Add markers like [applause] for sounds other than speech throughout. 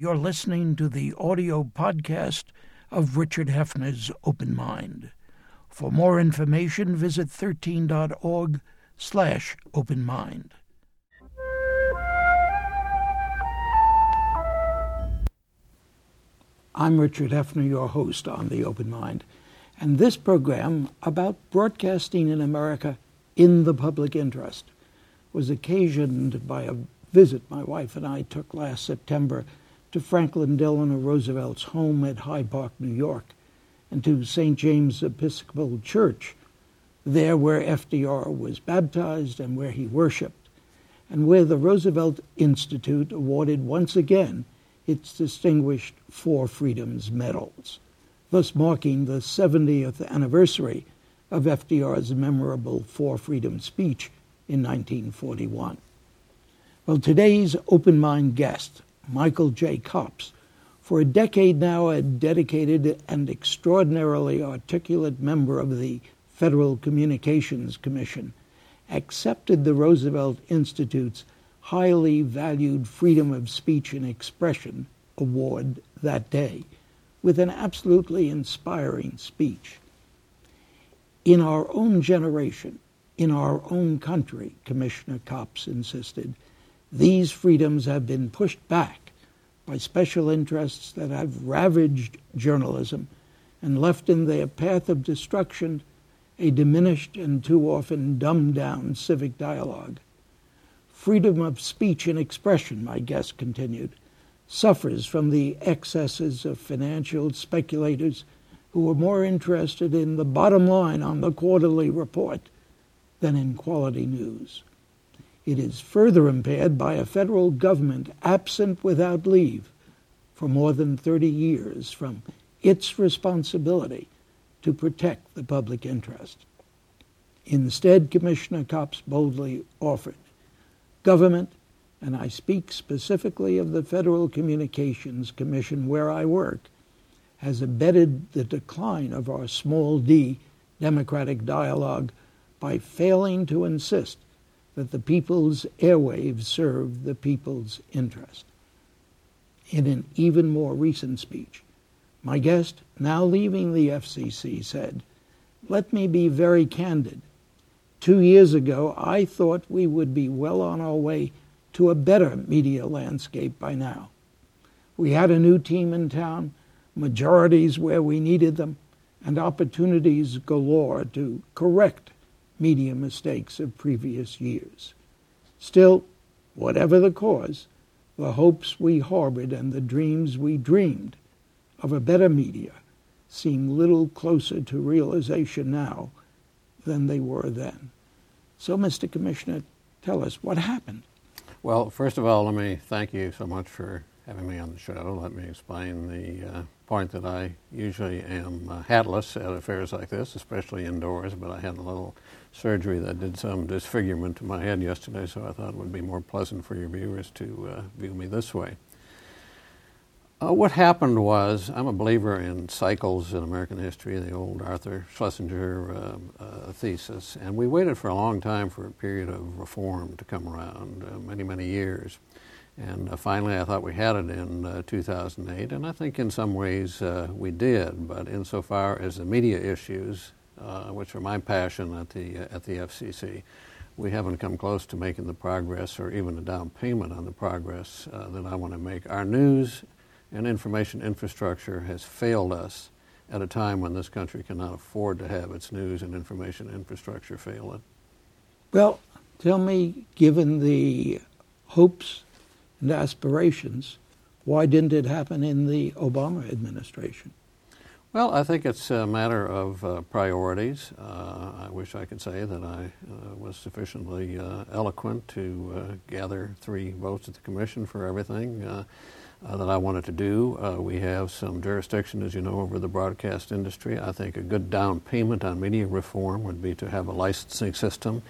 You're listening to the audio podcast of Richard Heffner's Open Mind. For more information, visit 13.org slash open mind. I'm Richard Heffner, your host on The Open Mind, and this program about broadcasting in America in the public interest was occasioned by a visit my wife and I took last September to Franklin Delano Roosevelt's home at Hyde Park, New York, and to St. James Episcopal Church, there where FDR was baptized and where he worshiped, and where the Roosevelt Institute awarded once again its distinguished Four Freedoms medals, thus marking the 70th anniversary of FDR's memorable Four Freedoms speech in 1941. Well, today's open mind guest Michael J. Copps, for a decade now a dedicated and extraordinarily articulate member of the Federal Communications Commission, accepted the Roosevelt Institute's highly valued Freedom of Speech and Expression Award that day with an absolutely inspiring speech. In our own generation, in our own country, Commissioner Copps insisted, these freedoms have been pushed back by special interests that have ravaged journalism and left in their path of destruction a diminished and too often dumbed down civic dialogue. Freedom of speech and expression, my guest continued, suffers from the excesses of financial speculators who are more interested in the bottom line on the quarterly report than in quality news. It is further impaired by a federal government absent without leave for more than 30 years from its responsibility to protect the public interest. Instead, Commissioner Copps boldly offered government, and I speak specifically of the Federal Communications Commission where I work, has abetted the decline of our small d democratic dialogue by failing to insist that the people's airwaves serve the people's interest. In an even more recent speech, my guest, now leaving the FCC, said, Let me be very candid. Two years ago, I thought we would be well on our way to a better media landscape by now. We had a new team in town, majorities where we needed them, and opportunities galore to correct media mistakes of previous years. Still, whatever the cause, the hopes we harbored and the dreams we dreamed of a better media seem little closer to realization now than they were then. So, Mr. Commissioner, tell us what happened. Well, first of all, let me thank you so much for having me on the show. Let me explain the uh, point that I usually am uh, hatless at affairs like this, especially indoors, but I had a little surgery that did some disfigurement to my head yesterday, so I thought it would be more pleasant for your viewers to uh, view me this way. Uh, what happened was, I'm a believer in cycles in American history, the old Arthur Schlesinger uh, uh, thesis, and we waited for a long time for a period of reform to come around, uh, many, many years. And uh, finally, I thought we had it in uh, 2008, and I think in some ways we did, but insofar as the media issues uh, which are my passion at the, uh, at the FCC, we haven't come close to making the progress or even a down payment on the progress uh, that I want to make. Our news and information infrastructure has failed us at a time when this country cannot afford to have its news and information infrastructure fail it. Well, tell me, given the hopes and aspirations, why didn't it happen in the Obama administration? Well, I think it's a matter of uh, priorities. Uh, I wish I could say that I uh, was sufficiently uh, eloquent to uh, gather three votes at the commission for everything uh, that I wanted to do. we have some jurisdiction, as you know, over the broadcast industry. I think a good down payment on media reform would be to have a licensing system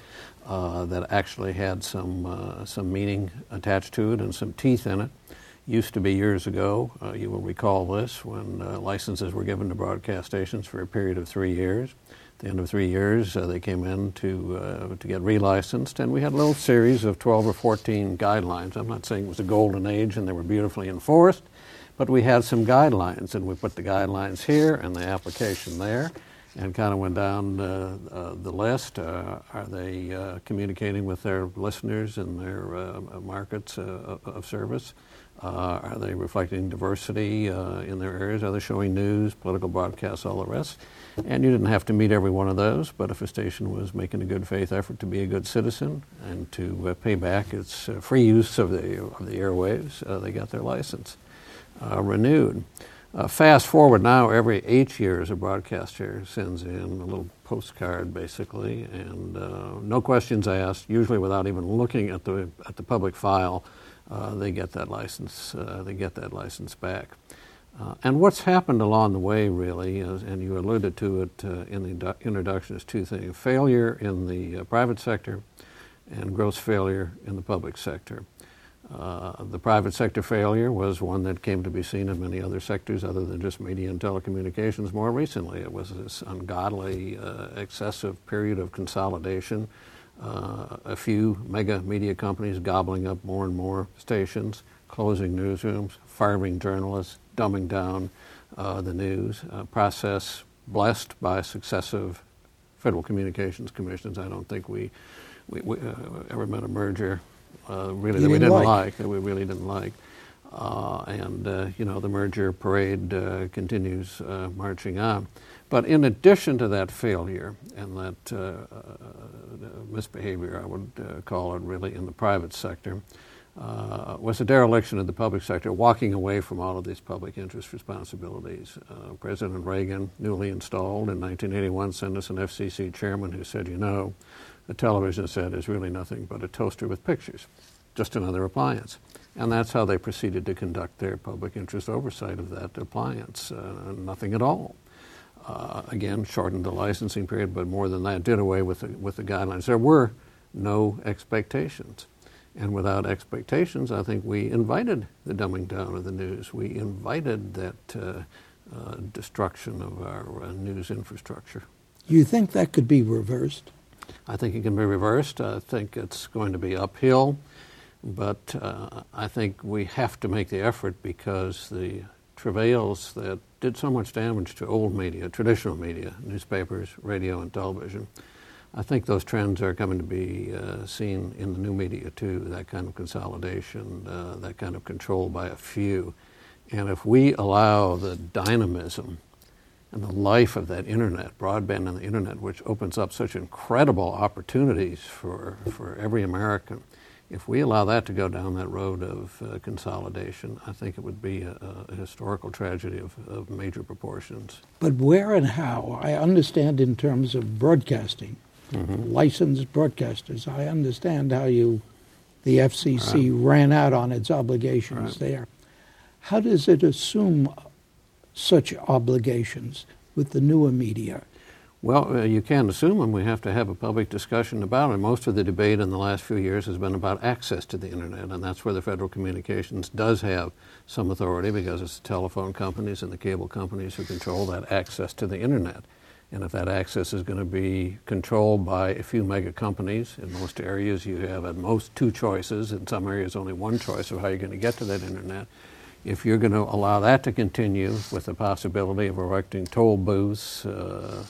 that actually had some some meaning attached to it and some teeth in it used to be years ago. Uh, you will recall this when uh, licenses were given to broadcast stations for a period of three years. The end of three years, uh, they came in to, uh, to get relicensed, and we had a little series of 12 or 14 guidelines. I'm not saying it was a golden age and they were beautifully enforced, but we had some guidelines, and we put the guidelines here and the application there and kind of went down uh, uh, the list. Uh, are they uh, communicating with their listeners in their uh, markets uh, of service? are they reflecting diversity in their areas? Are they showing news, political broadcasts, all the rest? And you didn't have to meet every one of those, but if a station was making a good faith effort to be a good citizen and to pay back its free use of the, of the airwaves, they got their license renewed. Uh, fast forward now, every eight years, a broadcaster sends in a little postcard, basically, and uh, no questions asked. Usually, without even looking at the at the public file, uh, they get that license. Uh, they get that license back. Uh, and what's happened along the way, really, is, and you alluded to it uh, in the introduction, is two things: failure in the private sector, and gross failure in the public sector. Uh, the private sector failure was one that came to be seen in many other sectors other than just media and telecommunications more recently. It was this ungodly, uh, excessive period of consolidation. Uh, a few mega media companies gobbling up more and more stations, closing newsrooms, firing journalists, dumbing down uh, the news. A process blessed by successive federal communications commissions. I don't think we, we, we uh, ever met a merger uh, really that we didn't like. like. that we really didn't like. Uh, and uh, you know the merger parade uh, continues uh, marching on. But in addition to that failure and that uh, misbehavior, I would call it really in the private sector, was a dereliction of the public sector, walking away from all of these public interest responsibilities. President Reagan, newly installed in 1981, sent us an FCC chairman who said, you know, the television set is really nothing but a toaster with pictures, just another appliance. And that's how they proceeded to conduct their public interest oversight of that appliance. Uh, nothing at all. Uh, again, shortened the licensing period, but more than that, did away with the, with the guidelines. There were no expectations. And without expectations, I think we invited the dumbing down of the news. We invited that uh, uh, destruction of our uh, news infrastructure. You think that could be reversed? I think it can be reversed. I think it's going to be uphill, but uh, I think we have to make the effort because the travails that did so much damage to old media, traditional media, newspapers, radio, and television, I think those trends are coming to be uh, seen in the new media too, that kind of consolidation, uh, that kind of control by a few. And if we allow the dynamism and the life of that internet, broadband and the internet, which opens up such incredible opportunities for, for every American, if we allow that to go down that road of uh, consolidation, I think it would be a, a historical tragedy of, of, major proportions. But where and how? I understand in terms of broadcasting, mm-hmm. licensed broadcasters. I understand how you, the FCC right. ran out on its obligations right. there. How does it assume such obligations with the newer media? Well, uh, you can't assume them. We have to have a public discussion about it. Most of the debate in the last few years has been about access to the internet, and that's where the Federal Communications does have some authority because it's the telephone companies and the cable companies who control that access to the internet. And if that access is going to be controlled by a few mega companies, in most areas you have at most two choices, in some areas only one choice of how you're going to get to that internet if you're going to allow that to continue with the possibility of erecting toll booths uh,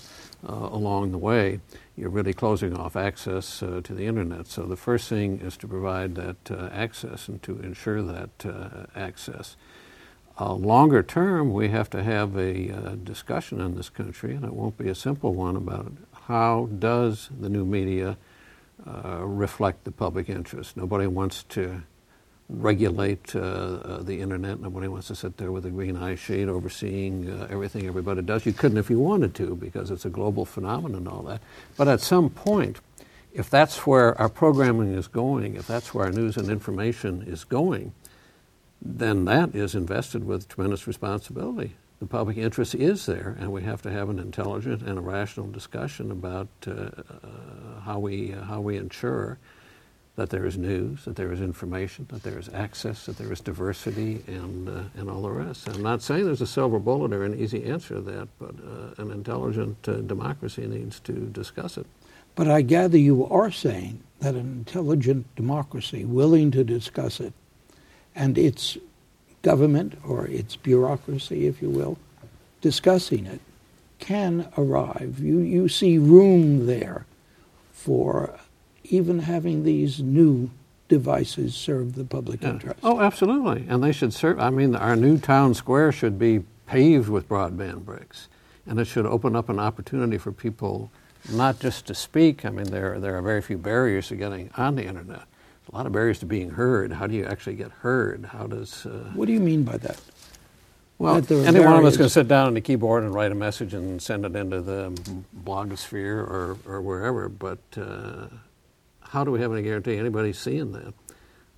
uh, along the way, you're really closing off access uh, to the internet. So the first thing is to provide that uh, access and to ensure that uh, longer term, we have to have a uh, discussion in this country, and it won't be a simple one about how does the new media reflect the public interest. Nobody wants to regulate uh, uh, the internet. Nobody wants to sit there with a green eye shade overseeing uh, everything everybody does. You couldn't if you wanted to because it's a global phenomenon and all that. But at some point, if that's where our programming is going, if that's where our news and information is going, then that is invested with tremendous responsibility. The public interest is there, and we have to have an intelligent and a rational discussion about uh, uh how we uh, how we ensure that there is news, that there is information, that there is access, that there is diversity, and, uh, and all the rest. I'm not saying there's a silver bullet or an easy answer to that, but uh, an intelligent uh, democracy needs to discuss it. But I gather you are saying that an intelligent democracy willing to discuss it and its government or its bureaucracy, if you will, discussing it can arrive. You, you see room there for even having these new devices serve the public Yeah. interest. Oh, absolutely. And they should serve, I mean, our new town square should be paved with broadband bricks. And it should open up an opportunity for people not just to speak. I mean, there, there are very few barriers to getting on the internet. A lot of barriers to being heard. How do you actually get heard? How does. Uh, What do you mean by that? well, That any one of us barriers. can sit down on the keyboard and write a message and send it into the blogosphere or, or wherever, but uh, how do we have any guarantee anybody's seeing that?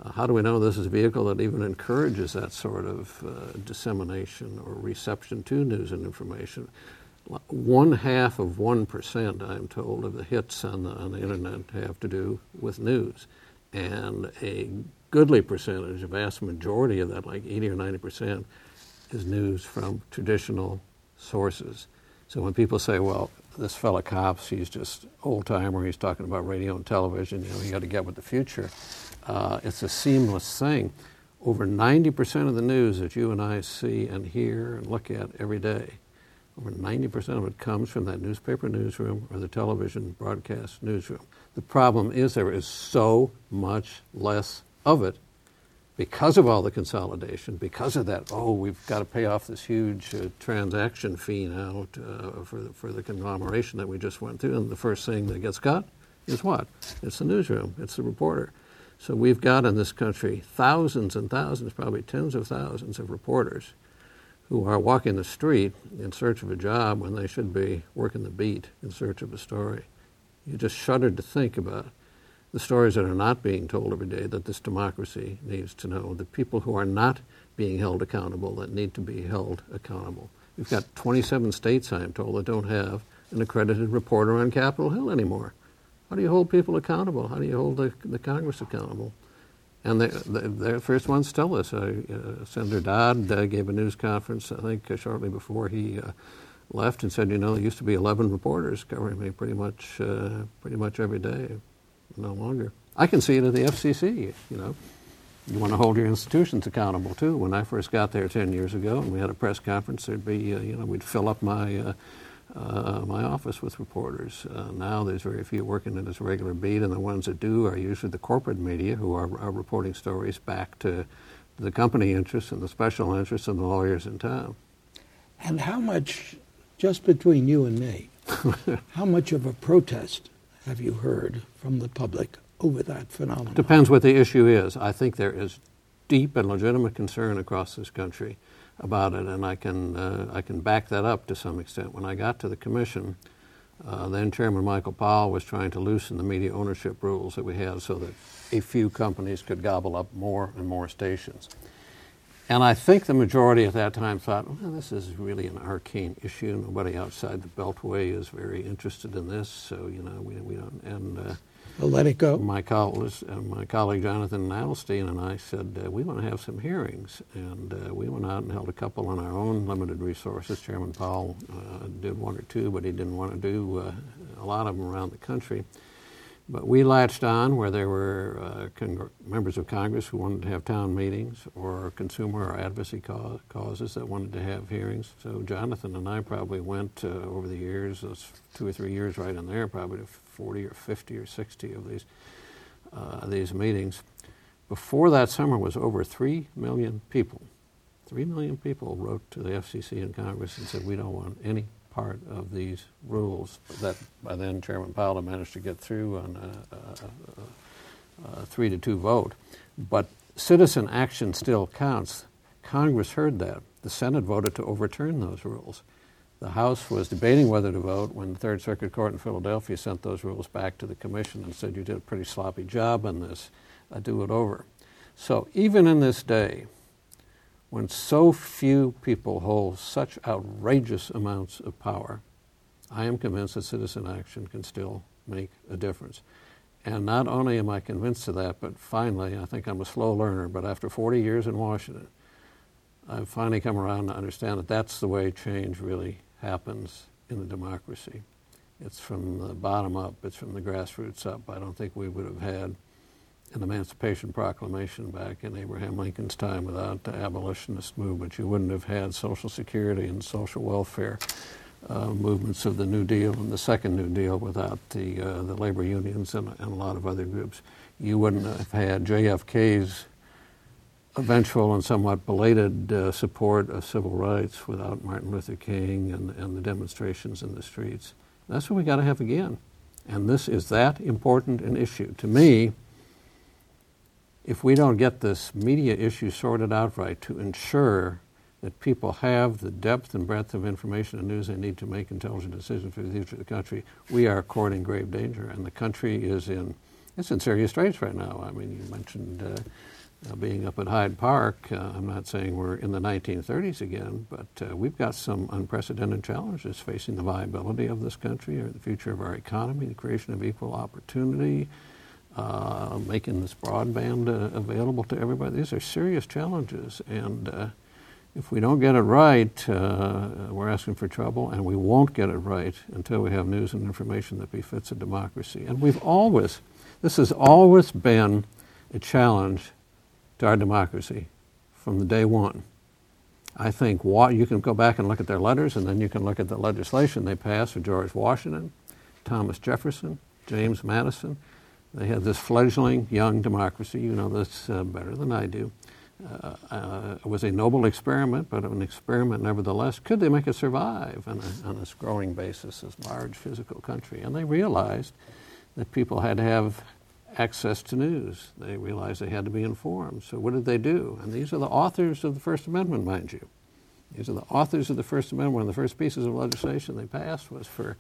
Uh, how do we know this is a vehicle that even encourages that sort of uh, dissemination or reception to news and information? One half of 1%, I'm told, of the hits on the, on the internet have to do with news. And a goodly percentage, a vast majority of that, like 80 or 90%, is news from traditional sources. So when people say, well, this fella Copps, he's just old timer, he's talking about radio and television, you know, you got to get with the future. Uh, it's a seamless thing. Over 90% of the news that you and I see and hear and look at every day, over 90% of it comes from that newspaper newsroom or the television broadcast newsroom. The problem is there is so much less of it because of all the consolidation, because of that, oh, we've got to pay off this huge uh, transaction fee now uh, for, the, for the conglomeration that we just went through. And the first thing that gets cut is what? It's the newsroom, it's the reporter. So we've got in this country thousands and thousands, probably tens of thousands of reporters who are walking the street in search of a job when they should be working the beat in search of a story. You just shudder to think about the stories that are not being told every day that this democracy needs to know, the people who are not being held accountable that need to be held accountable. We've got 27 states, I am told, that don't have an accredited reporter on Capitol Hill anymore. How do you hold people accountable? How do you hold the, the Congress accountable? And they, the first ones tell us. Uh, uh, Senator Dodd uh, gave a news conference, I think, uh, shortly before he uh, left, and said, you know, there used to be 11 reporters covering me pretty much, uh, pretty much every day. No longer. I can see it at the FCC. You know, you want to hold your institutions accountable too. When I first got there 10 years ago, and we had a press conference, there'd be, you know, we'd fill up my. Uh, my office with reporters. Uh, now there's very few working in this regular beat, and the ones that do are usually the corporate media who are, are reporting stories back to the company interests and the special interests and the lawyers in town. And how much, just between you and me, [laughs] how much of a protest have you heard from the public over that phenomenon? Depends what the issue is. I think there is deep and legitimate concern across this country about it, and I can uh, I can back that up to some extent. When I got to the commission, uh, then Chairman Michael Powell was trying to loosen the media ownership rules that we had, so that a few companies could gobble up more and more stations. And I think the majority at that time thought, well, this is really an arcane issue. Nobody outside the Beltway is very interested in this, so you know we, we don't. And uh, Well, let it go. my, coll- uh, my colleague Jonathan Adelstein and I said, uh, we want to have some hearings. And uh, we went out and held a couple on our own limited resources. Chairman Powell uh, did one or two, but he didn't want to do uh, a lot of them around the country. But we latched on where there were uh, members of Congress who wanted to have town meetings or consumer or advocacy ca- causes that wanted to have hearings. So Jonathan and I probably went uh, over the years, those two or three years right in there, probably to 40 or 50 or 60 of these, uh, these meetings. Before that summer was over 3 million people. 3 million people wrote to the FCC and Congress and said, we don't want any part of these rules that by then Chairman Powell managed to get through on a, a, a, three to two vote. But citizen action still counts. Congress heard that. The Senate voted to overturn those rules. The House was debating whether to vote when the Third Circuit Court in Philadelphia sent those rules back to the Commission and said, You did a pretty sloppy job on this. Uh, do it over. So even in this day, when so few people hold such outrageous amounts of power, I am convinced that citizen action can still make a difference. And not only am I convinced of that, but finally, I think I'm a slow learner, but after 40 years in Washington, I've finally come around to understand that that's the way change really happens in a democracy. It's from the bottom up, it's from the grassroots up. I don't think we would have had an Emancipation Proclamation back in Abraham Lincoln's time without the abolitionist movement. You wouldn't have had Social Security and social welfare uh, movements of the New Deal and the Second New Deal without the, uh, the labor unions and, and, a lot of other groups. You wouldn't have had JFK's eventual and somewhat belated uh, support of civil rights without Martin Luther King and, and the demonstrations in the streets. That's what we got to have again. And this is that important an issue. To me, if we don't get this media issue sorted out right to ensure that people have the depth and breadth of information and news they need to make intelligent decisions for the future of the country, we are courting grave danger. And the country is in, it's in serious straits right now. I mean, you mentioned uh, uh, being up at Hyde Park. Uh, I'm not saying we're in the 1930s again, but uh, we've got some unprecedented challenges facing the viability of this country or the future of our economy, the creation of equal opportunity, uh, making this broadband uh, available to everybody. These are serious challenges, and uh, if we don't get it right, uh, we're asking for trouble, and we won't get it right until we have news and information that befits a democracy. And we've always, this has always been a challenge to our democracy from the day one. I think what, you can go back and look at their letters, and then you can look at the legislation they passed for George Washington, Thomas Jefferson, James Madison. They had this fledgling young democracy. You know this uh, better than I do. Uh, uh, it was a noble experiment, but an experiment nevertheless. Could they make it survive on, a, on this growing basis, this large physical country? And they realized that people had to have access to news. They realized they had to be informed. So what did they do? And these are the authors of the First Amendment, mind you. These are the authors of the First Amendment. One of the first pieces of legislation they passed was for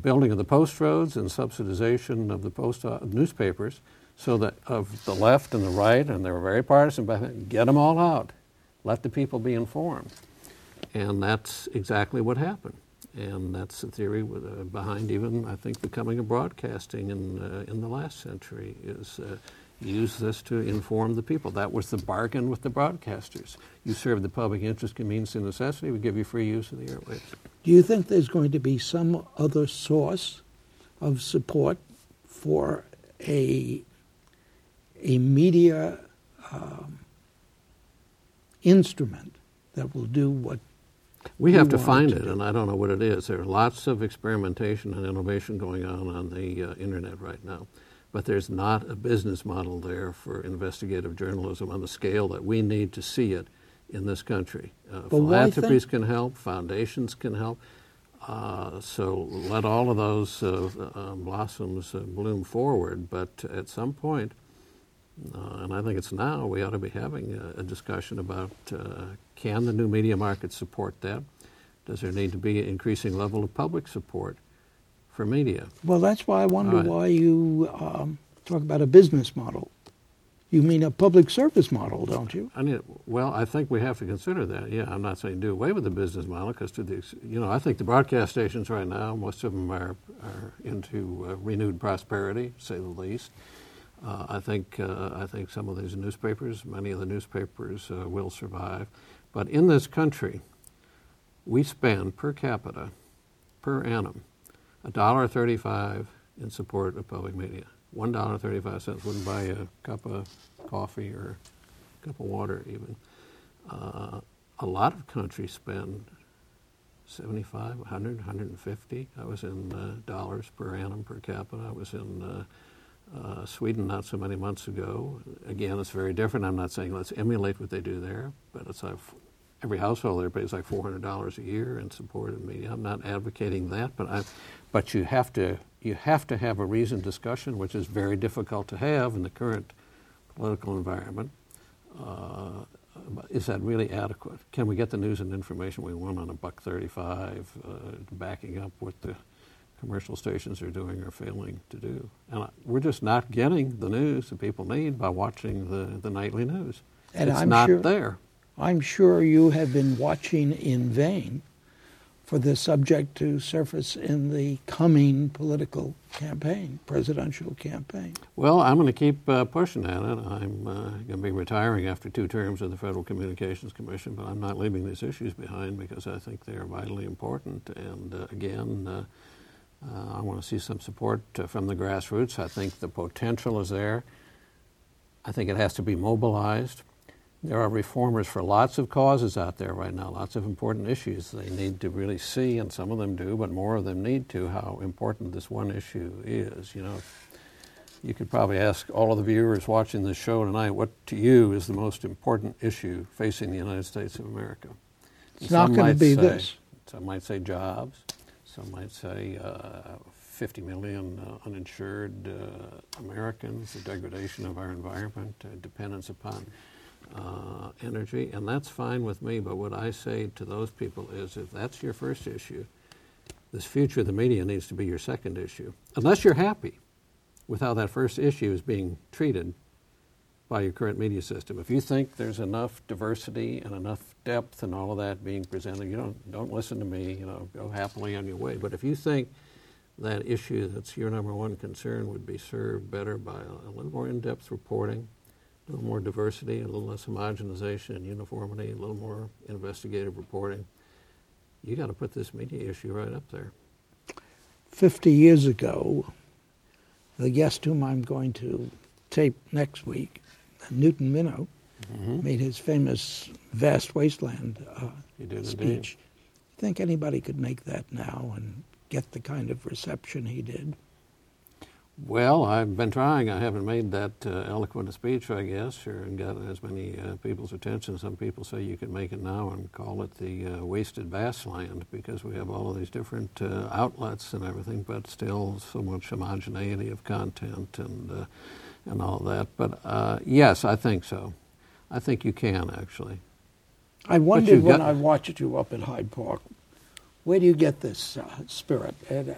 building of the post roads and subsidization of the post uh, newspapers so that of the left and the right, and they were very partisan, but get them all out. Let the people be informed. And that's exactly what happened. And that's the theory with, uh, behind even, I think, the coming of broadcasting in, uh, in the last century is uh, use this to inform the people. That was the bargain with the broadcasters. You serve the public interest, convenience, and necessity, we give you free use of the airwaves. Do you think there's going to be some other source of support for a a media um, instrument that will do what we have to find to it, do. and I don't know what it is. There are lots of experimentation and innovation going on on the uh, internet right now, but there's not a business model there for investigative journalism on the scale that we need to see it in this country. Uh, philanthropies can help, foundations can help. Uh, so let all of those uh, uh, blossoms uh, bloom forward, but at some point, uh, and I think it's now we ought to be having a, a discussion about uh, can the new media market support that? Does there need to be an increasing level of public support for media? Well, that's why I wonder right. why you um, talk about a business model. You mean a public service model, don't you? I mean, well, I think we have to consider that. Yeah, I'm not saying do away with the business model because to the you know I think the broadcast stations right now most of them are are into uh, renewed prosperity, say the least. Uh, I think uh, I think some of these newspapers, many of the newspapers, uh, will survive. But in this country, we spend per capita, per annum, a dollar thirty-five in support of public media. One dollar thirty-five cents wouldn't buy a cup of coffee or a cup of water even. Uh, a lot of countries spend 75, 100, 150. I was in uh, dollars per annum per capita. I was in uh, uh, Sweden not so many months ago. Again, it's very different. I'm not saying let's emulate what they do there, but it's like every household there pays like $400 a year in support of media. I'm not advocating that, but I, but you have to you have to have a reasoned discussion, which is very difficult to have in the current political environment. Uh, is that really adequate? Can we get the news and information we want on a buck 35, uh, backing up what the commercial stations are doing or failing to do. And we're just not getting the news that people need by watching the, the nightly news. And it's I'm not sure, there. I'm sure you have been watching in vain for this subject to surface in the coming political campaign, presidential campaign? Well, I'm going to keep uh, pushing at it. I'm uh, going to be retiring after two terms of the Federal Communications Commission, but I'm not leaving these issues behind because I think they are vitally important. And uh, again, uh, uh, I want to see some support uh, from the grassroots. I think the potential is there. I think it has to be mobilized. There are reformers for lots of causes out there right now, lots of important issues they need to really see, and some of them do, but more of them need to, how important this one issue is. You know, you could probably ask all of the viewers watching this show tonight, what to you is the most important issue facing the United States of America? It's not going to be say, this. Some might say jobs. Some might say uh, 50 million uh, uninsured uh, Americans, the degradation of our environment, uh, dependence upon uh, energy, and that's fine with me. But what I say to those people is if that's your first issue, this future of the media needs to be your second issue. Unless you're happy with how that first issue is being treated by your current media system. If you think there's enough diversity and enough depth and all of that being presented, you don't don't listen to me, you know, go happily on your way. But if you think that issue that's your number one concern would be served better by a, little more in-depth reporting, a little more diversity, a little less homogenization and uniformity, a little more investigative reporting. You got to put this media issue right up there. 50 years ago, the guest whom I'm going to tape next week, Newton Minow, Mm-hmm. made his famous vast wasteland uh, speech. indeed. You think anybody could make that now and get the kind of reception he did? Well, I've been trying. I haven't made that uh, eloquent a speech, I guess, or got as many uh, people's attention. Some people say you can make it now and call it the uh, wasted bassland because we have all of these different uh, outlets and everything, but still so much homogeneity of content and uh, and all that. But uh, yes, I think so. I think you can actually. I wondered when got- I watched you up at Hyde Park, where do you get this uh, spirit? And,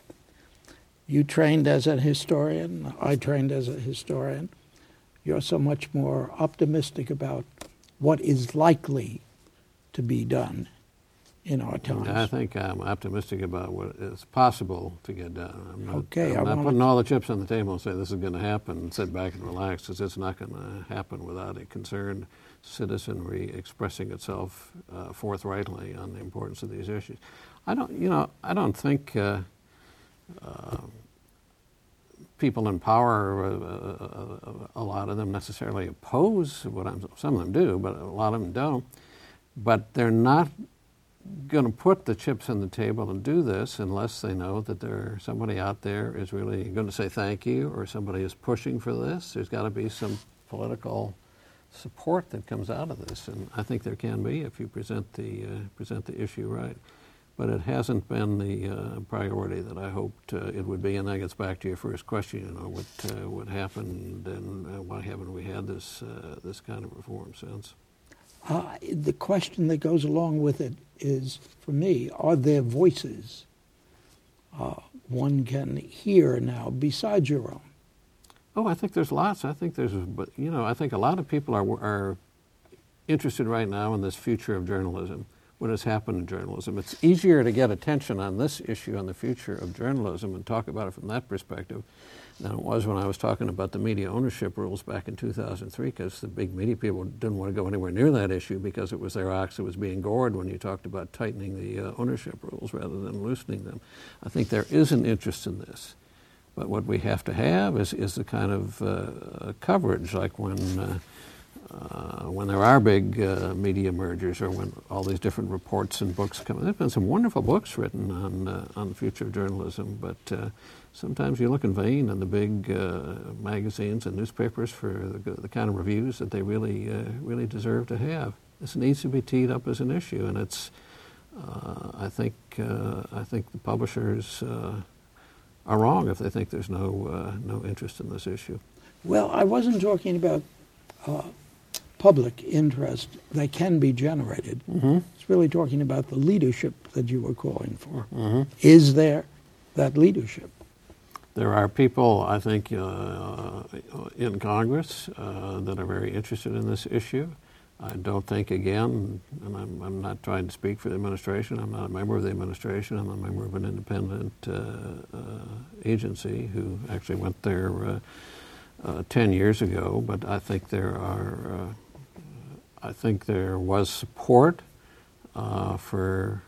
you trained as a historian, I trained as a historian. You're so much more optimistic about what is likely to be done in our times. I think I'm optimistic about what is possible to get done. I'm not, Okay, I'm I not putting all the chips on the table and say this is going to happen and sit back and relax because it's not going to happen without a concerned citizenry expressing itself uh, forthrightly on the importance of these issues. I don't, you know, I don't think uh, people in power, uh, uh, a lot of them necessarily oppose what I'm. Some of them do, but a lot of them don't. But they're not going to put the chips on the table and do this unless they know that there somebody out there is really going to say thank you or somebody is pushing for this. There's got to be some political support that comes out of this, and I think there can be if you present the uh, present the issue right. But it hasn't been the uh, priority that I hoped uh, it would be, and that gets back to your first question. You know, what uh, what happened, and uh, why haven't we had this uh, this kind of reform since? Uh, the question that goes along with it is, for me, are there voices uh, one can hear now besides your own? Oh, I think there's lots. I think there's, but you know, I think a lot of people are are interested right now in this future of journalism. What has happened in journalism? It's easier to get attention on this issue on the future of journalism and talk about it from that perspective than it was when I was talking about the media ownership rules back in 2003, because the big media people didn't want to go anywhere near that issue because it was their ox that was being gored when you talked about tightening the uh, ownership rules rather than loosening them. I think there is an interest in this. But what we have to have is, is the kind of uh, coverage, like when, uh, uh, when there are big uh, media mergers or when all these different reports and books come. There have been some wonderful books written on, uh, on the future of journalism, but uh, sometimes you look in vain in the big uh, magazines and newspapers for the, the kind of reviews that they really, really deserve to have. This needs to be teed up as an issue, and it's, I, think, I think the publishers are wrong if they think there's no no interest in this issue. Well, I wasn't talking about public interest that can be generated. Mm-hmm. It's really talking about the leadership that you were calling for. Mm-hmm. Is there that leadership? There are people, I think, uh, in Congress uh, that are very interested in this issue. I don't think, again, and I'm, I'm, not trying to speak for the administration, I'm not a member of the administration, I'm a member of an independent uh, uh, agency who actually went there uh, uh 10 years ago, but I think there are, uh, I think there was support uh, for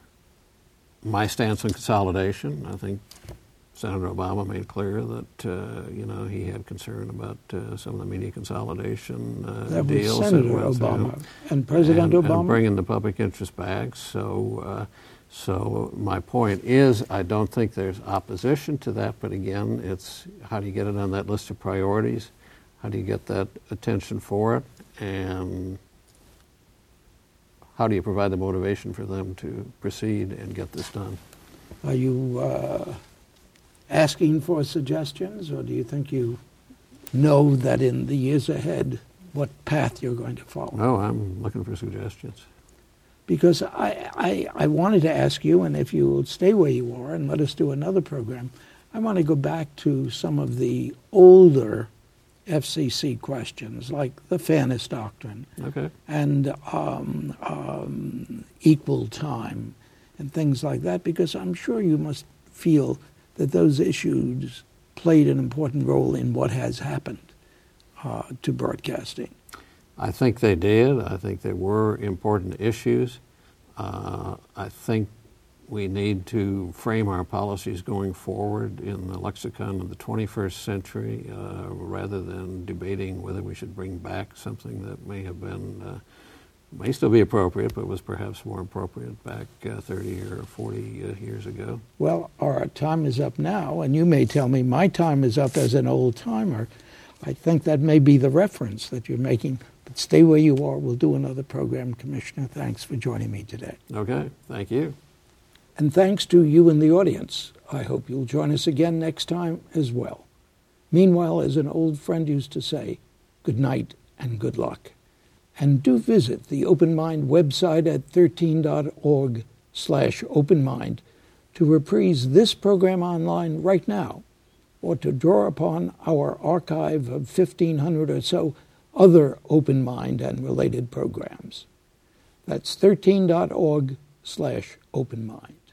my stance on consolidation. I think Senator Obama made clear that uh, you know he had concern about uh, some of the media consolidation uh, that deals. Was Senator Obama through. and President and, Obama and bringing the public interest back. So, uh, so my point is, I don't think there's opposition to that. But again, it's how do you get it on that list of priorities? How do you get that attention for it? And how do you provide the motivation for them to proceed and get this done? Are you uh, asking for suggestions, or do you think you know that in the years ahead what path you're going to follow? No, I'm looking for suggestions. Because I, I, I wanted to ask you, and if you will stay where you are and let us do another program, I want to go back to some of the older FCC questions, like the fairness doctrine okay. and um, um, equal time and things like that, because I'm sure you must feel that those issues played an important role in what has happened uh, to broadcasting. I think they did. I think they were important issues. Uh, I think we need to frame our policies going forward in the lexicon of the 21st century uh, rather than debating whether we should bring back something that may have been, uh, may still be appropriate, but was perhaps more appropriate back uh, 30 or 40 uh, years ago. Well, our time is up now, and you may tell me my time is up as an old timer. I think that may be the reference that you're making. But stay where you are. We'll do another program, Commissioner. Thanks for joining me today. Okay, thank you. And thanks to you in the audience. I hope you'll join us again next time as well. Meanwhile, as an old friend used to say, good night and good luck. And do visit the Open Mind website at 13.org slash openmind to reprise this program online right now or to draw upon our archive of 1,500 or so other Open Mind and related programs. That's 13.org slash openmind.